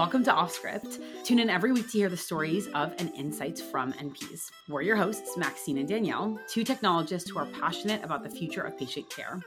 Welcome to Off Script. Tune in every week to hear the stories of and insights from NPs. We're your hosts, Maxine and Danielle, two technologists who are passionate about the future of patient care.